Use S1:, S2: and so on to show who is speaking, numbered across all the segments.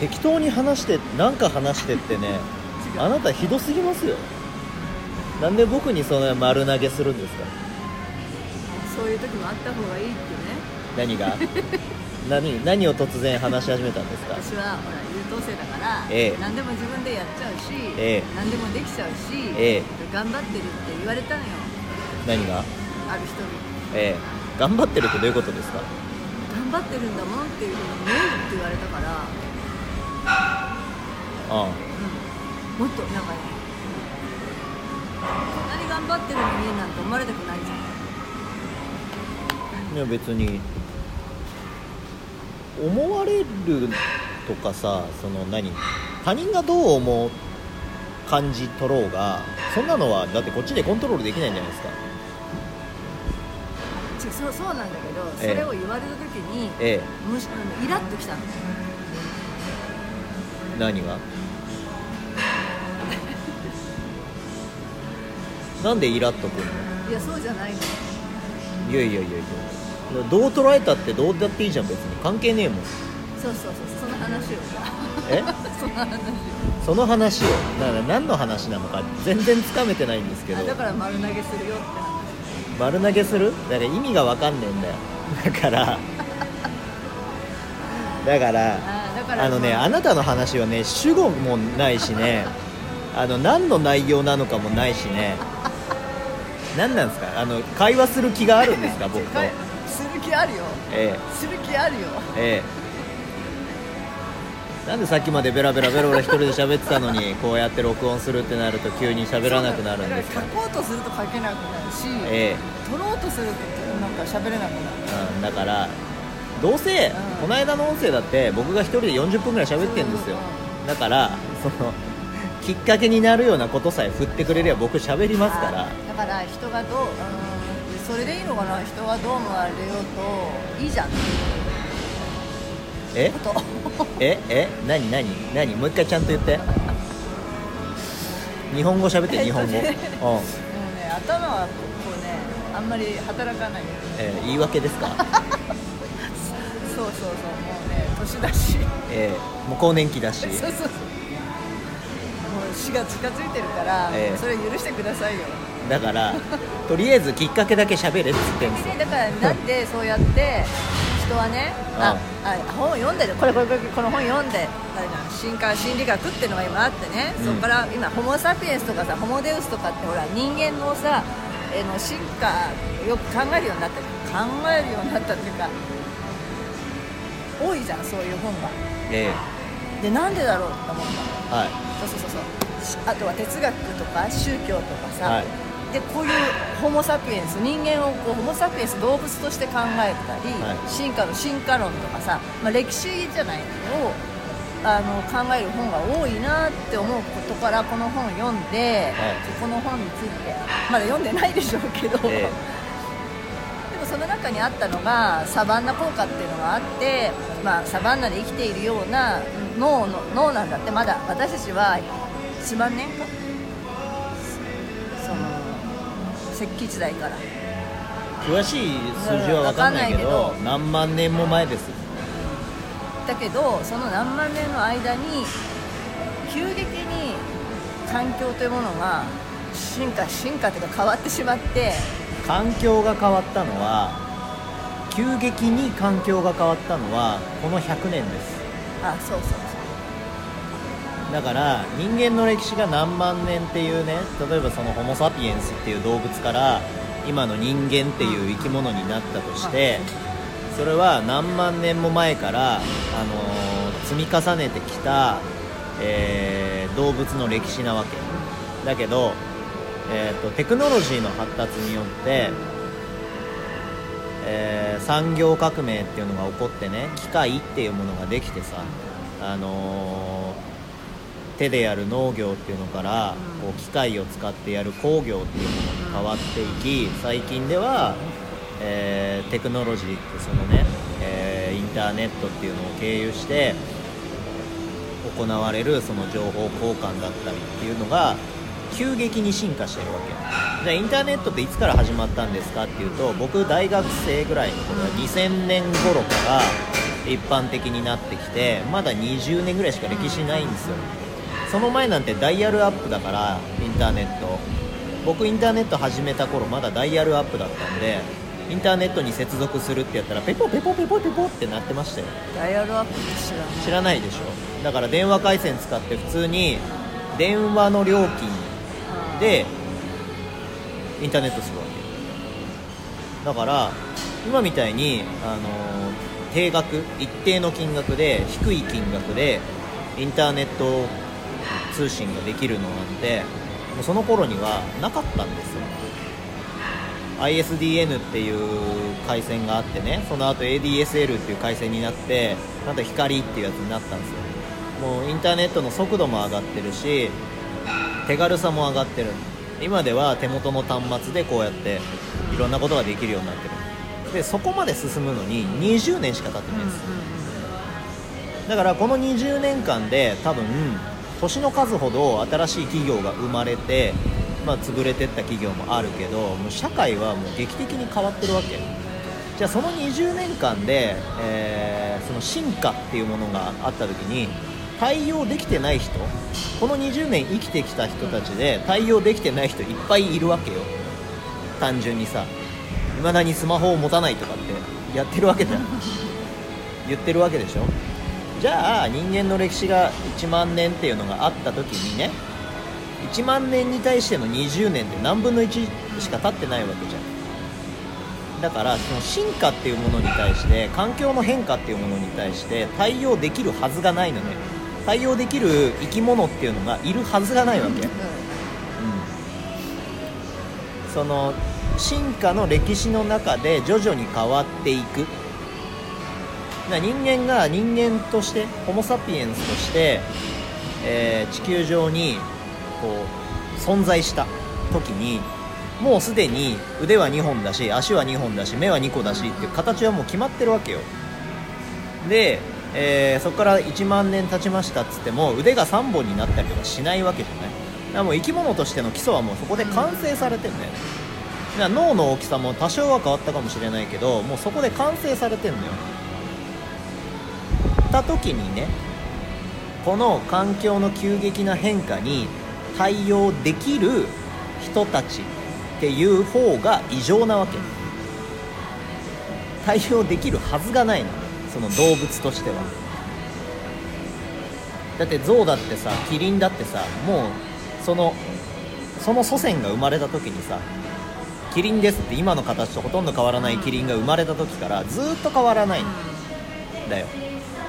S1: 適当に話してなんか話してってねあなたひどすぎますよ。なんで僕にその丸投げするんですか？
S2: そういう時もあった方がいいってね。
S1: 何が？何何を突然話し始めたんですか？
S2: 私はほら優等生だから、
S1: ええ。
S2: 何でも自分でやっちゃうし、
S1: ええ。
S2: 何でもできちゃうし、
S1: ええ。
S2: 頑張ってるって言われたのよ。
S1: 何が？
S2: ある人に。
S1: ええ。頑張ってるってどういうことですか？
S2: 頑張ってるんだもんっていうふうに見えるって言われたから、
S1: あ
S2: うん、もっとなんかねこんなに頑張ってるのになんて思われたくないじゃん。
S1: あいや別に。思われるとかさその何？他人がどう思う感じ取ろうがそんなのはだってこっちでコントロールできないんじゃないですか。
S2: そうそうなんだけどそ
S1: え。え
S2: れを言われた時に、
S1: え
S2: むしイラッときたの。
S1: え何が？なんでイラっとくんの？
S2: いやそうじゃないの。
S1: いやいやいやいや。どう捉えたってどうだっていいじゃん別に。関係ねえもん。
S2: そうそうそうその話を。
S1: え？
S2: その話を。
S1: その話を？だから何の話なのか全然つかめてないんですけど。
S2: あだから丸投げするよって話。
S1: 丸投げする？だから意味が分かんねえんだよ。だからだから
S2: あ
S1: のね
S2: ま
S1: あなたの話はね主語もないしねあの何の内容なのかもないしね。何なんですか？あの会話する気があるんですか？僕と。
S2: はいする気あるよ。
S1: え
S2: する気あるよ。
S1: ええ。えなんでさっきまでベラベラベラベラ一人で喋ってたのにこうやって録音するってなると急に喋らなくなるんですか？
S2: 書こうとすると書けなくなるし、
S1: え。
S2: 撮ろうとするとなんか喋れなくなる。
S1: うん、だからどうせ、
S2: うん。
S1: この間の音声だって僕が一人で40分ぐらい喋ってるんですよ、だからその きっかけになるようなことさえ振ってくれれば僕喋りますから。
S2: あだから人がどう、うん、それでいいのかな？人がどう思われようといいじゃん。
S1: え？え？え？何？何？何？もう一回ちゃんと言って。日本語喋って日本語、
S2: え？っとね
S1: うん。
S2: もうね頭はこうねあんまり働かない
S1: えー言い訳ですか、
S2: そうそうそうもうね年だし。
S1: えーもう更年期だし。
S2: そうそうそう。もう死が近づいてるから、
S1: ええ。
S2: それ許してくださいよ。
S1: だからとりあえずきっかけだけ喋れっつってんです
S2: だからなんでそうやって人はねああ本を読んでる。これこれこれこの本読んで進化心理学っていうのが今あってね、
S1: うん。
S2: そこから今ホモ・サピエンスとかさホモ・デウスとかってほら人間のさえの進化をよく考えるようになった。考えるようになったっていうか多いじゃんそういう本が。
S1: え
S2: でなんでだろうと思ったの
S1: ーはい。
S2: そうそうそうそう。しあとは哲学とか宗教とかさ、
S1: はい。
S2: でこういうホモ・サピエンス人間をこうホモ・サピエンス動物として考えたり、
S1: はい。
S2: 進化の進化論とかさ、まあ、歴史じゃないのをあの考える本が多いなって思うことからこの本を読んで、
S1: はい。
S2: この本についてまだ読んでないでしょうけど、
S1: え
S2: その中にあったのがサバンナ効果っていうのがあって、まあ、サバンナで生きているような脳の脳なんだって。まだ私たちは1万年かその石器時代から。
S1: 詳しい数字は分かんないけど何万年も前です。
S2: だけどその何万年の間に急激に環境というものが進化進化というか変わってしまって
S1: 環境が変わったのは急激に環境が変わったのはこの100年です。
S2: あそうそう
S1: だから人間の歴史が何万年っていうね例えばそのホモ・サピエンスっていう動物から今の人間っていう生き物になったとしてそれは何万年も前から、あのー積み重ねてきた、えー動物の歴史なわけ。だけど、えーとテクノロジーの発達によって、えー産業革命っていうのが起こってね機械っていうものができてさあのー手でやる農業っていうのからこう機械を使ってやる工業っていうものに変わっていき最近では、えーテクノロジーってそのね、えインターネットっていうのを経由して行われるその情報交換だったりっていうのが急激に進化してるわけ。じゃあインターネットっていつから始まったんですかっていうと僕大学生ぐらいの頃2000年頃から一般的になってきてまだ20年ぐらいしか歴史ないんですよ。その前なんてダイヤルアップだからインターネット。僕インターネット始めた頃まだダイヤルアップだったんでインターネットに接続するってやったらペポペポペポペポってなってましたよ。
S2: ダイヤルアップって知らない。
S1: 知らないでしょ。だから電話回線使って普通に電話の料金でインターネットするわけ。だから今みたいに、あのー定額一定の金額で低い金額でインターネット通信ができるのなんてもうその頃にはなかったんですよ。ISDN っていう回線があってねその後 ADSL っていう回線になってなんと光っていうやつになったんですよ。もうインターネットの速度も上がってるし手軽さも上がってる。今では手元の端末でこうやっていろんなことができるようになってる。でそこまで進むのに20年しか経ってないんです、だからこの20年間で多分年の数ほど新しい企業が生まれて、まあ、潰れてった企業もあるけどもう社会はもう劇的に変わってるわけ。じゃあその20年間で、えーその進化っていうものがあった時に対応できてない人この20年生きてきた人たちで対応できてない人いっぱいいるわけよ。単純にさいまだにスマホを持たないとかってやってるわけじゃん言ってるわけでしょ。じゃあ人間の歴史が1万年っていうのがあった時にね1万年に対しての20年って何分の1しか経ってないわけじゃん。だからその進化っていうものに対して環境の変化っていうものに対して対応できるはずがないのね対応できる生き物っていうのがいるはずがないわけ、うん、その進化の歴史の中で徐々に変わっていく。人間が人間としてホモ・サピエンスとして、えー地球上にこう存在した時にもうすでに腕は2本だし足は2本だし目は2個だしっていう形はもう決まってるわけよ。で、えーそこから1万年経ちましたっつっても腕が3本になったりとかしないわけじゃない。だからもう生き物としての基礎はもうそこで完成されてるんだよ。ねだから脳の大きさも多少は変わったかもしれないけどもうそこで完成されてるのよ。た時にねこの環境の急激な変化に対応できる人たちっていう方が異常なわけ。対応できるはずがないの。その動物としては。だって象だってさキリンだってさもうそのその祖先が生まれた時にさキリンですって今の形とほとんど変わらないキリンが生まれた時からずーっと変わらないんだよ。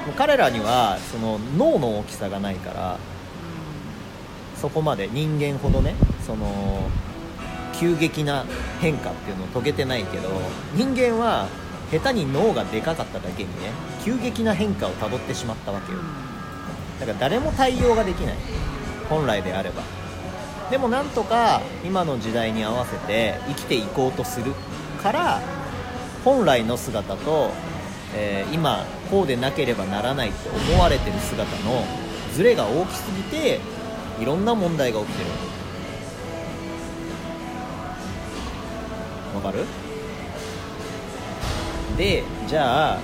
S1: もう彼らにはその脳の大きさがないからそこまで人間ほどねその急激な変化っていうのを遂げてないけど人間は下手に脳がでかかっただけにね急激な変化をたどってしまったわけよ。だから誰も対応ができない。本来であれば。でもなんとか今の時代に合わせて生きていこうとするから本来の姿と、えー今こうでなければならないって思われてる姿のズレが大きすぎていろんな問題が起きてる。わかる？でじゃあ、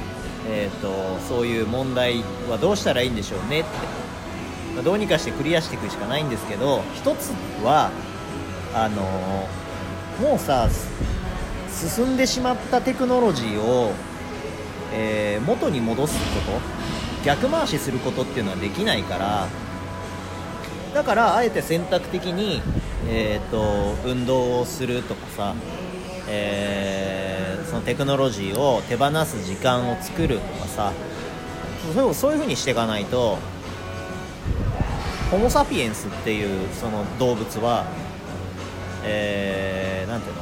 S1: えー、とそういう問題はどうしたらいいんでしょうねって、まあどうにかしてクリアしていくしかないんですけど一つはあのもうさ進んでしまったテクノロジーを、えー元に戻すこと逆回しすることっていうのはできないからだからあえて選択的に、えー、と運動をするとかさ、えーそのテクノロジーを手放す時間を作るとかさそうそういう風にしていかないとホモ・サピエンスっていうその動物は、えー、なんていうの？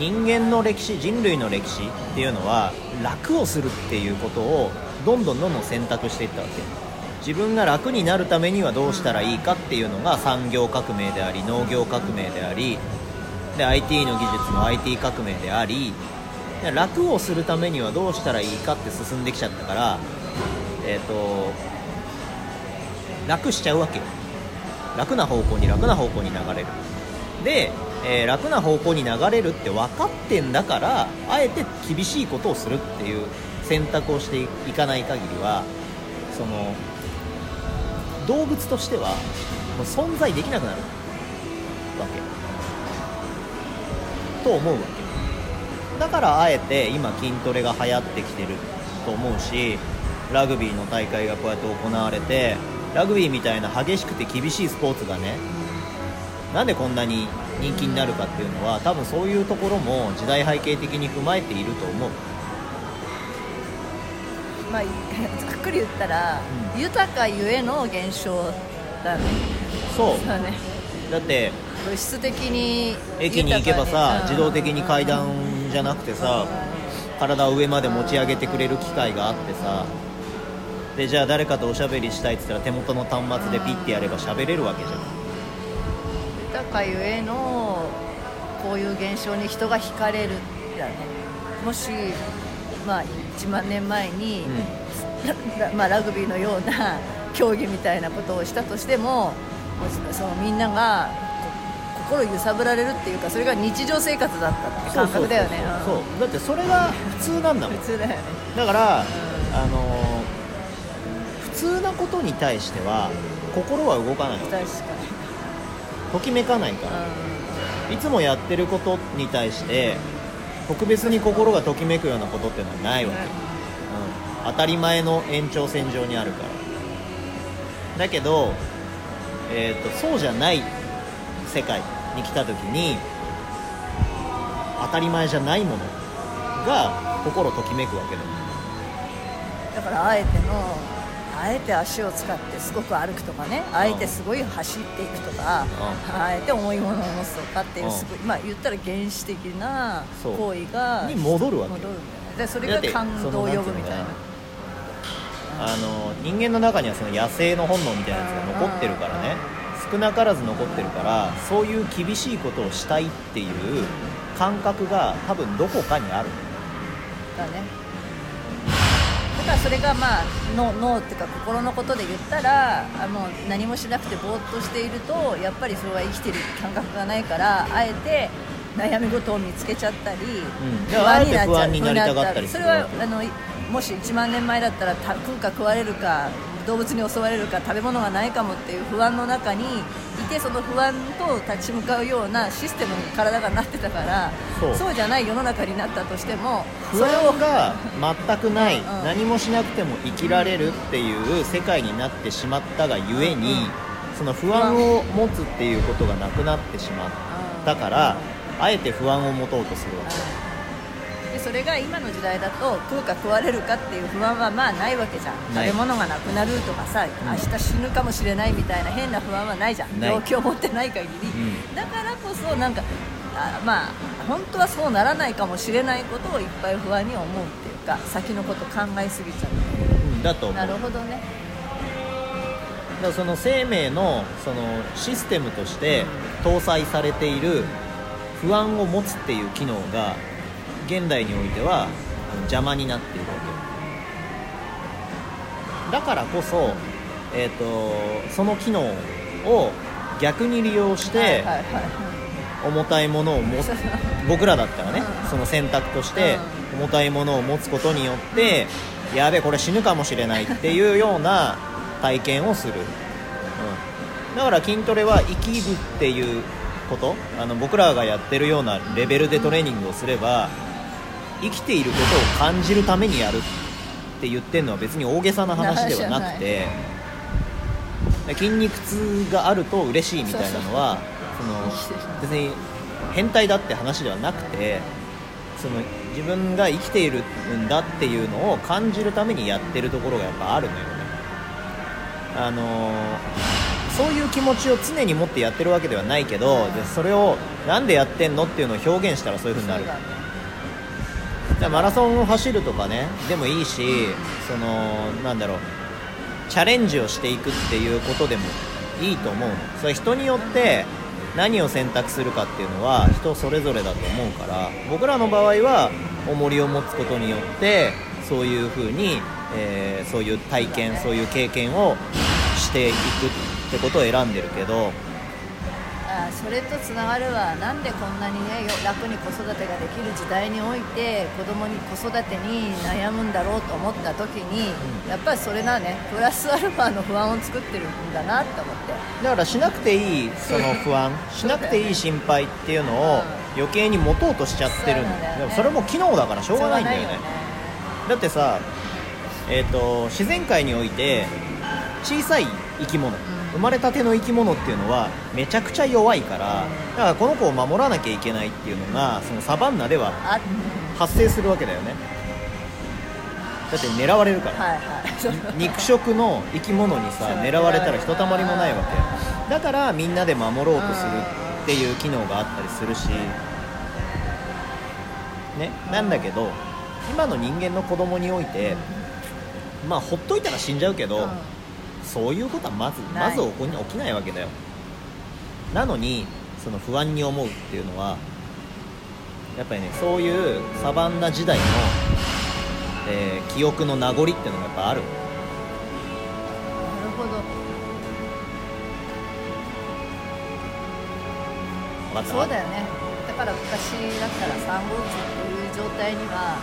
S1: 人間の歴史人類の歴史っていうのは楽をするっていうことをどんどんどんどん選択していったわけ。自分が楽になるためにはどうしたらいいかっていうのが産業革命であり農業革命でありで IT の技術も IT 革命でありで楽をするためにはどうしたらいいかって進んできちゃったからえっ、と楽しちゃうわけよ。楽な方向に楽な方向に流れる。でえー楽な方向に流れるって分かってんだからあえて厳しいことをするっていう選択をしていかない限りはその動物としてはもう存在できなくなるわけ。と思うわけ。だからあえて今筋トレが流行ってきてると思うしラグビーの大会がこうやって行われてラグビーみたいな激しくて厳しいスポーツがねなんでこんなに人気になるかっていうのは多分そういうところも時代背景的に踏まえていると思う。
S2: まあ ざっくり言ったら、豊かゆえの現象だね。
S1: そう。
S2: だね。
S1: だって
S2: 物質的に
S1: 駅に行けばさ自動的に階段じゃなくてさ体を上まで持ち上げてくれる機械があってさでじゃあ誰かとおしゃべりしたいって言ったら手元の端末でピッてやれば喋れるわけじゃん。
S2: 豊かゆえのこういう現象に人が惹かれるだね。もしまあ1万年前に、ラ まあ、ラグビーのような 競技みたいなことをしたとしてもそのみんながこ心揺さぶられるっていうかそれが日常生活だったって感覚だよね。
S1: そうだってそれが普通なんだもん。
S2: 普通だよね。
S1: だから、あのー普通なことに対しては心は動かない。
S2: 確かに。
S1: ときめかないから。いつもやってることに対して特別に心がときめくようなことっていうのはないわけ、うん、当たり前の延長線上にあるから。だけど、えー、とそうじゃない世界に来た時に当たり前じゃないものが心ときめくわけだよ
S2: だからあえてのあえて足を使ってすごく歩くとかねあえてすごい走っていくとかあえて重いものを持つとかっていううんすごいまあ言ったら原始的な行為が
S1: に戻るわけ。
S2: 戻るんだよね。でそれが感動を呼ぶみたいな。
S1: あの人間の中にはその野生の本能みたいなやつが残ってるからね。少なからず残ってるからそういう厳しいことをしたいっていう感覚が多分どこかにある。
S2: だね。だからそれがまあ脳脳っていうか心のことで言ったらあもう何もしなくてぼーっとしているとやっぱりそれは生きてる感覚がないからあえて悩み事を見つけちゃったり、
S1: ん。だからあえて不安になりたがったり
S2: それはあのもし1万年前だったらた食うか食われるか動物に襲われるか食べ物がないかもっていう不安の中にいてその不安と立ち向かうようなシステムに体がなってたから
S1: そう。
S2: じゃない世の中になったとしても
S1: 不安が全くない
S2: うんう。ん
S1: 何もしなくても生きられるっていう世界になってしまったがゆえにその不安を持つっていうことがなくなってしまったからあえて不安を持とうとするわけ
S2: でそれが今の時代だと食うか食われるかっていう不安はまあないわけじゃん。食べ物がなくなるとかさ、明日死ぬかもしれないみたいな変な不安はないじゃん。病気を持ってない限り、
S1: ん。
S2: だからこそなんかあまあ本当はそうならないかもしれないことをいっぱい不安に思うっていうか先のこと考えすぎちゃ
S1: う。んだと思う。
S2: うなるほどね。
S1: だからその生命のそのシステムとして搭載されている不安を持つっていう機能が現代においては邪魔になっているわけ。だからこそ、えー、とその機能を逆に利用して重たいものを持つ 僕らだったらね
S2: うん。
S1: その選択として重たいものを持つことによってやべえこれ死ぬかもしれないっていうような 体験をする、うん、だから筋トレは生きるっていうことあの僕らがやってるようなレベルでトレーニングをすれば生きていることを感じるためにやるって言ってるのは別に大げさな話ではなくて筋肉痛があると嬉しいみたいなのはその別に変態だって話ではなくてその自分が生きているんだっていうのを感じるためにやってるところがやっぱあるのよね。あのーそういう気持ちを常に持ってやってるわけではないけどでそれをなんでやってんのっていうのを表現したらそういう風になるマラソンを走るとかねでもいいしそのなんだろうチャレンジをしていくっていうことでもいいと思うの。それ人によって何を選択するかっていうのは人それぞれだと思うから僕らの場合は重りを持つことによってそういう風に、えーそういう体験そういう経験をしていくってことを選んでるけど
S2: あそれとつながるわ。なんでこんなにねよ楽に子育てができる時代において子供に子育てに悩むんだろうと思った時に、やっぱりそれがねプラスアルファの不安を作ってるんだなって思って。
S1: だからしなくていいその不安。しなくていい心配っていうのを余計に持とうとしちゃってるん
S2: だ。よね。
S1: でもそれも機能だからしょうがないんだよね。だってさ、えー、と自然界において小さい生き物、生まれたての生き物っていうのはめちゃくちゃ弱いからだからこの子を守らなきゃいけないっていうのがそのサバンナでは
S2: あ
S1: 発生するわけだよね。だって狙われるから、
S2: はいはい。
S1: 肉食の生き物にさ狙われたらひとたまりもないわけ。だからみんなで守ろうとするっていう機能があったりするし。ね。なんだけど今の人間の子供においてまあほっといたら死んじゃうけど、
S2: うん
S1: そういうことはまずまず起こ起きないわけだよ。なのにその不安に思うっていうのはやっぱりねそういうサバンナ時代の、えー記憶の名残っていうのがやっぱある。
S2: なるほど。
S1: 分かった？
S2: そうだよね。だから昔だったら産後うつっていう状態には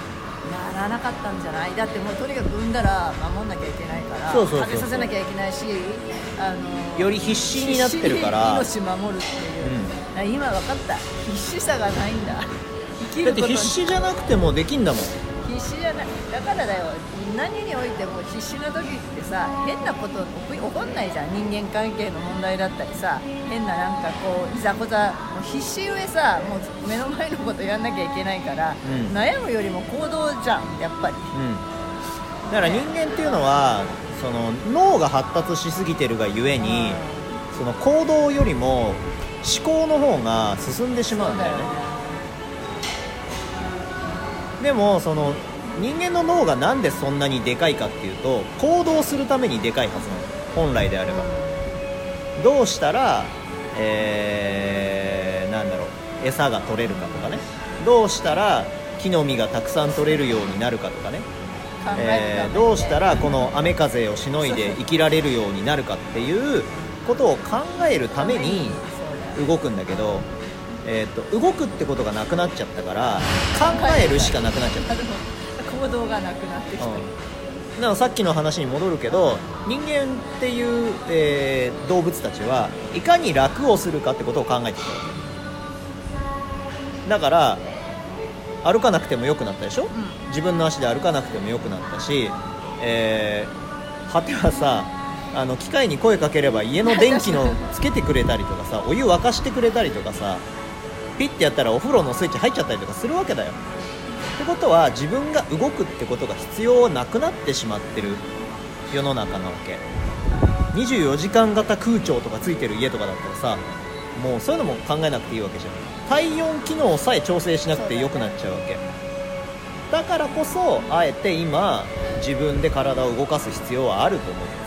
S2: ならなかったんじゃない？だってもうとにかく産んだら守んなきゃいけないから
S1: そうそうそうそう。
S2: 食べさせなきゃいけないしあの
S1: より必死になってるから。
S2: 必死に命守るっていう、あ今分かった。必死さがないんだ。生き
S1: だって
S2: ることに
S1: 必死じゃなくてもできんだもん
S2: 必死じゃないだからだよ何においても必死な時ってさ変なこと起こんないじゃん人間関係の問題だったりさ変ななんかこういざこざもう必死ゆえさもう目の前のことやんなきゃいけないから、
S1: うん
S2: 悩むよりも行動じゃんやっぱり
S1: うんだから人間っていうのはその脳が発達しすぎてるがゆえにその行動よりも思考の方が進んでしまうんだよねでもその人間の脳がなんでそんなにでかいかっていうと行動するためにでかいはずなの。本来であれば。どうしたら、えーなんだろう餌が取れるかとかね。どうしたら木の実がたくさん取れるようになるかとかね、
S2: 考
S1: えーどうしたらこの雨風をしのいで生きられるようになるかっていうことを考えるために動くんだけど、えー、と動くってことがなくなっちゃったから考えるしかなくなっちゃった。
S2: 行動がなくなってきた、
S1: うん、だからさっきの話に戻るけど人間っていう、えー動物たちはいかに楽をするかってことを考えてきたわけ。だから歩かなくても良くなったでしょ、自分の足で歩かなくても良くなったし、えー果てはさあの機械に声かければ家の電気のつけてくれたりとかさお湯沸かしてくれたりとかさピッてやったらお風呂のスイッチ入っちゃったりとかするわけだよ。ってことは自分が動くってことが必要なくなってしまってる世の中なわけ。24時間型空調とかついてる家とかだったらさもうそういうのも考えなくていいわけじゃん。体温機能さえ調整しなくて良くなっちゃうわけ。だからこそあえて今自分で体を動かす必要はあると思う。んです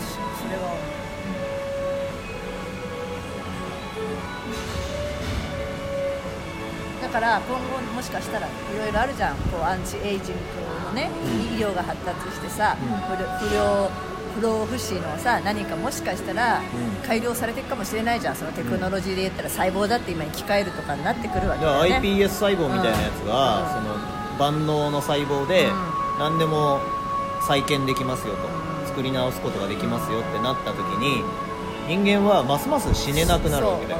S2: から今後もしかしたらいろいろあるじゃん。こうアンチエイジングのね、
S1: うん
S2: 医療が発達してさ、
S1: うん。
S2: 不良不老不死のさ何かもしかしたら
S1: うん。
S2: 改良されていくかもしれないじゃん。そのテクノロジーで言ったら細胞だって今に生き返るとかになってくるわけ
S1: だ
S2: ね。
S1: iPS 細胞みたいなやつが、
S2: うん。
S1: その万能の細胞で
S2: うん。
S1: 何でも再建できますよと、
S2: うん。
S1: 作り直すことができますよってなった時に人間はますます死ねなくなるわけだよ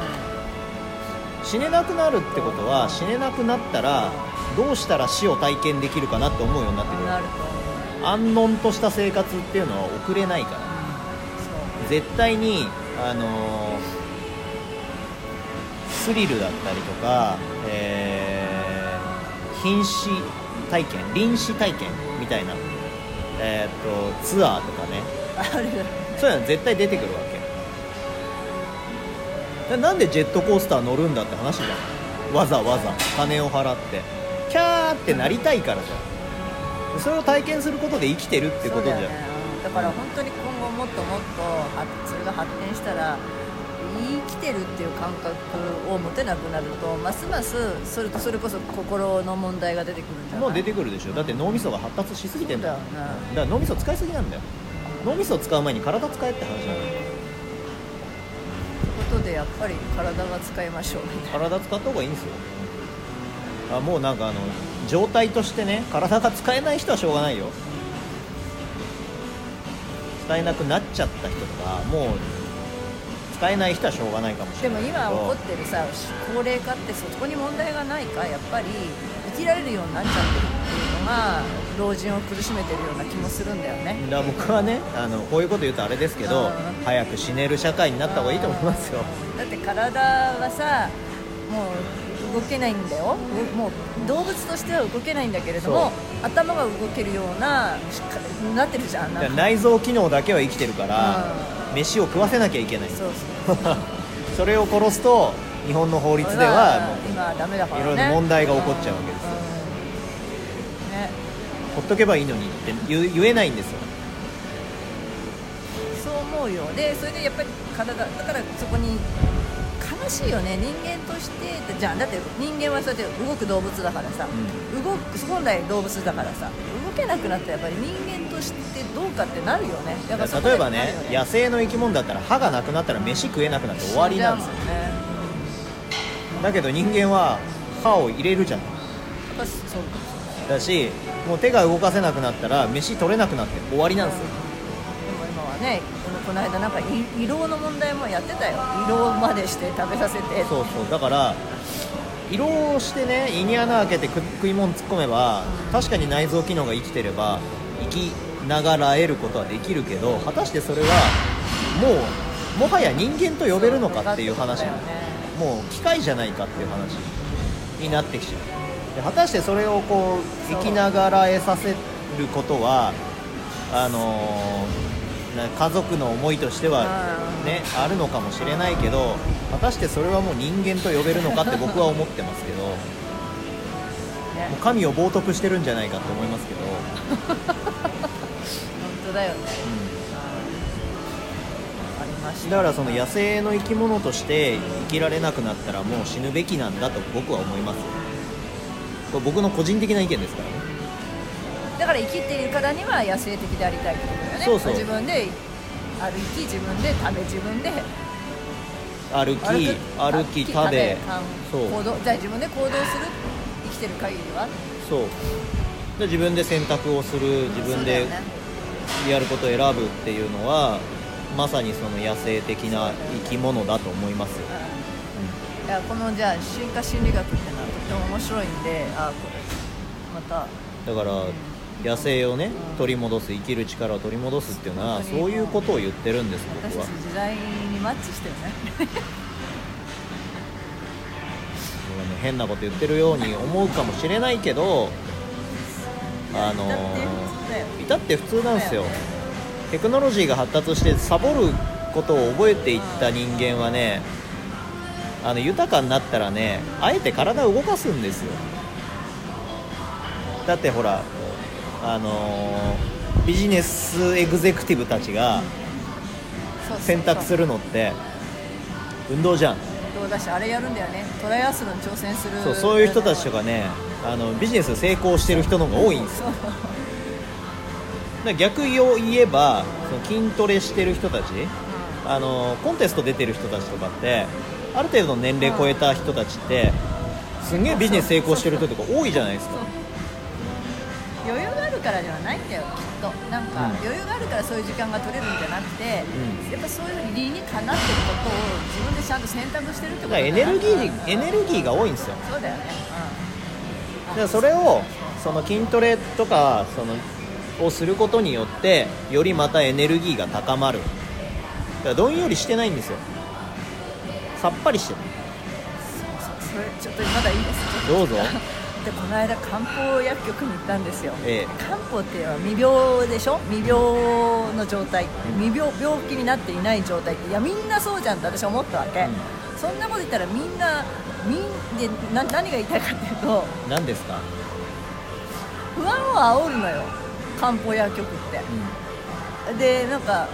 S1: 死ねなくなるってことは死ねなくなったらどうしたら死を体験できるかなって思うようになってくる。
S2: なる
S1: 安穏とした生活っていうのは送れないから。絶対にあのースリルだったりとか、えー瀕死体験臨死体験みたいな、えー、とツアーとかね。
S2: そう
S1: いうのは絶対出てくるわけ。だなんでジェットコースター乗るんだって話じゃん。わざわざ。金を払って。キャーってなりたいからじゃん。それを体験することで生きてるってことじゃん、
S2: だよね。から本当に今後もっともっと発それが発展したら生きてるっていう感覚を持てなくなるとますますそれとそれこそ心の問題が出てくるんじゃない？
S1: もう出てくるでしょ。だって脳みそが発達しすぎてんだ
S2: だよね。
S1: だから脳みそ使いすぎなんだよ。脳みそを使う前に体使えって話なのよ。
S2: ってことでやっぱり体が使いましょう
S1: 体使った方がいいんですよ。あもうなんかあの状態としてね体が使えない人はしょうがないよ。使えなくなっちゃった人とかもう使えない人はしょうがないかもし
S2: でも
S1: れないけど。
S2: 今起こってるさ高齢化ってそこに問題がないかやっぱり生きられるようになっちゃってるっていう。のが老人を苦しめてるような気もするんだよね。
S1: だから僕はねあのこういうこと言うとあれですけど
S2: うん。
S1: 早く死ねる社会になった方がいいと思いますよ。
S2: だって体はさもう動けないんだよ。うもう動物としては動けないんだけれども頭が動けるようななってるじゃん。
S1: 内臓機能だけは生きてるから飯を食わせなきゃいけない。
S2: そうそう
S1: そ れを殺すと日本の法律ではいろいろ問題が起こっちゃうわけです
S2: ね
S1: ほっとけばいいのにって言言えないんですよ。
S2: そう思うよ。でそれでやっぱり体だからそこに悲しいよね。人間としてじゃあだって人間はそうやって動く動物だからさ、動く本来動物だからさ。動けなくなったらやっぱり人間としてどうかってなるよね。だから
S1: 例えばね野生の生き物だったら歯がなくなったら飯食えなくなって終わりなんですよ。
S2: 死ん
S1: だけど人間は歯を入れるじゃん
S2: やっぱそう
S1: だしもう手が動かせなくなったら飯取れなくなって終わりなんですよ。
S2: でも今はねこの間なんかい胃ろうの問題もやってたよ。胃ろうまでして食べさせて。
S1: そうそう。だから胃ろうをしてね胃に穴開けて食食い物突っ込めば確かに内臓機能が生きてれば生きながらえることはできるけど果たしてそれはもうもはや人間と呼べるのかっていう話。
S2: ね。
S1: もう機械じゃないかっていう話になってきちゃうで果たしてそれをこう生きながらえさせることはあのーな家族の思いとしては
S2: うん
S1: ねあるのかもしれないけど果たしてそれはもう人間と呼べるのかって僕は思ってますけども
S2: ね
S1: う神を冒涜してるんじゃないかって思いますけど、
S2: 本当だよね。ありました。
S1: だからその野生の生き物として生きられなくなったらもう死ぬべきなんだと僕は思いますこれ僕の個人的な意見ですからね。
S2: だから生きているからには野生的でありたいってことだよね。
S1: そうそう。
S2: 自分で歩き自分で食べ自分で
S1: 歩き歩き食べそう。
S2: 行動じゃあ自分で行動する生きてる限りは？
S1: そう。で自分で選択をする自分でやることを選ぶっていうのはまさにその野生的な生き物だと思いますよ、
S2: いやこのじゃあ進化心理学っていも面白いんであこれ。また。
S1: だから野生をね取り戻す生きる力を取り戻すっていうのはそういうことを言ってるんです僕は。
S2: ち時代にマッチしてるね。
S1: 僕はね変なこと言ってるように思うかもしれないけどあの
S2: だって普通だよ。
S1: ー至って普通なんですよ。テクノロジーが発達してサボることを覚えていった人間はねあの豊かになったらねあえて体を動かすんですよ。だってほらあのービジネスエグゼクティブたちが選択するのって運動じゃん。
S2: 運動だしあれやるんだよね。トライアスロン挑戦する。
S1: そうそういう人たちとかねあのビジネス成功してる人の方が多いんですよ。逆を言えばその筋トレしてる人たちあのコンテスト出てる人たちとかってある程度の年齢超えた人たちってすんげえビジネス成功してる人とか多いじゃないですか。
S2: 余裕があるからではないんだよきっと。なんか、
S1: うん。
S2: 余裕があるからそういう時間が取れるんじゃなくて、やっぱそういうふうに理にかなってることを自分でちゃんと選択してるってこと
S1: だからエネルギ
S2: うん
S1: ーエネルギーが多いんですよ。
S2: そうだよね、
S1: だからそれをその筋トレとかそのをすることによってよりまたエネルギーが高まる。だからどんよりしてないんですよさっぱりしてる。
S2: うん、それちょっとまだいいです
S1: どうぞ。
S2: でこの間漢方薬局に行ったんですよ、
S1: ええ。
S2: 漢方っていうのは未病でしょ？未病の状態。未病病気になっていない状態っていやみんなそうじゃんって私は思ったわけ、
S1: うん。
S2: そんなこと言ったらみんなみんでな何が言いたいかっていうと
S1: 何ですか、
S2: 不安を煽るのよ。漢方薬局って。でなんか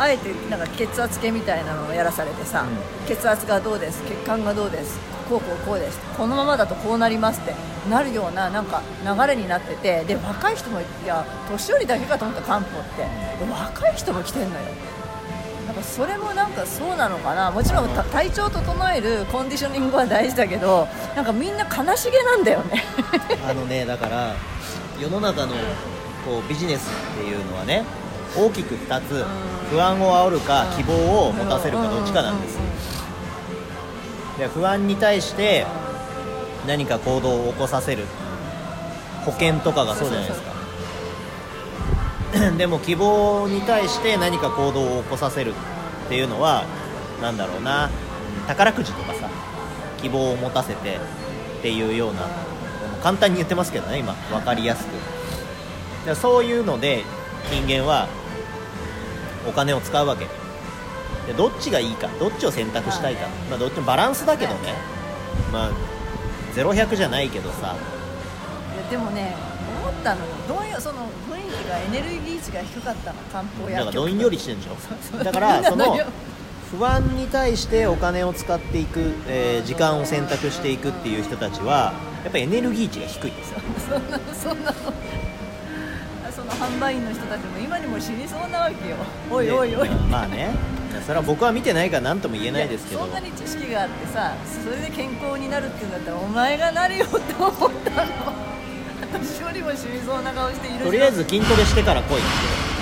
S2: あえてなんか血圧計みたいなのをやらされてさ、
S1: う
S2: 血圧がどうです血管がどうですこうこうこうですこのままだとこうなりますってなるようななんか流れになっててで若い人もいや年寄りだけかと思った漢方って。で若い人も来てんのよ。なんかそれもなんかそうなのかな。もちろんた体調整えるコンディショニングは大事だけどなんかみんな悲しげなんだよね。
S1: あのねだから世の中のこうビジネスっていうのはね大きく2つ不安を煽るか希望を持たせるかどっちかなんです。で不安に対して何か行動を起こさせる。保険とかがそうじゃないですか。でも希望に対して何か行動を起こさせる。っていうのはなんだろうな。宝くじとかさ希望を持たせてっていうような簡単に言ってますけどね今。分かりやすく。でそういうので人間はお金を使うわけ。でどっちがいいかどっちを選択したいか、まあ、どっちもバランスだけどね、まあ0100じゃないけどさ。
S2: いやでもね思ったのよ。どういうその雰囲気がエネルギー値が低かったの？漢方
S1: だからどんよりしてるんでしょ？だからその不安に対してお金を使っていく、えー時間を選択していくっていう人たちはやっぱりエネルギー値が低いんですよ。
S2: そんなのそんなの。その販売員の人たちも今にも死にそうなわけよ。おいおいおい。
S1: でまあね。それは僕は見てないから何とも言えないですけど。
S2: そんなに知識があってさそれで健康になるっていうんだったらお前がなるよって思ったの。私よりも死にそうな顔している
S1: とりあえず筋トレしてから来いって。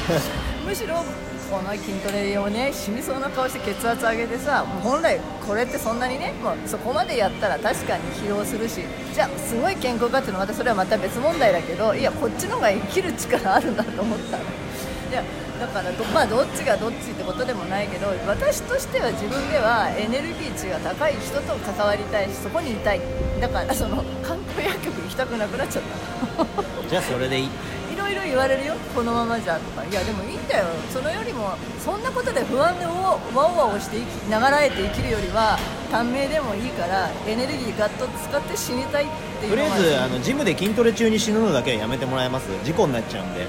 S2: むしろこの筋トレをね死にそうな顔して血圧上げてさ本来これってそんなにねもうそこまでやったら確かに疲労するしじゃあすごい健康かっていうのはまたそれはまた別問題だけどいやこっちの方が生きる力あるなと思ったの。いやだからど,、まあ、どっちがどっちってことでもないけど私としては自分ではエネルギー値が高い人と関わりたいしそこにいたい。だからその観光薬局行きたくなくなっちゃった。
S1: じゃあそれでいい。
S2: ろいろ言われるよ。このままじゃとか。いやでもいいんだよ。そのよりもそんなことで不安でわおわおして生きながらえて生きるよりは短命でもいいからエネルギーガッと使って死にたいっていう
S1: とりあえずあのジムで筋トレ中に死ぬのだけはやめてもらえます？事故になっちゃうんで。
S2: い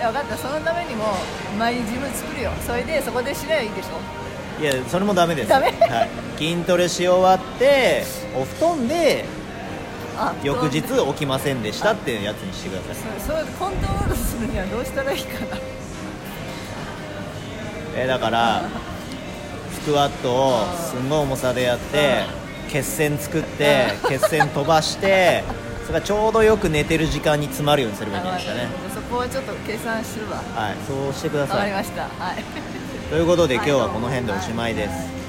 S2: や分かった。そのためにも前にジム作るよ。それでそこで死ねばいいでしょ？
S1: いやそれもダメです。
S2: ダメ？
S1: はい、筋トレし終わってお布団で
S2: あ
S1: 翌日起きませんでしたっていうやつにしてください。
S2: そそうコントロールするにはどうしたらいいかな。
S1: えーだからスクワットをすんごい重さでやって血栓作って血栓飛ばしてそれがちょうどよく寝てる時間に詰まるようにすればいいんじゃないですかね。
S2: あそこはちょっと計算するわ。
S1: はいそうしてください。
S2: わかりました。はい。
S1: ということで今日はこの辺でおしまいです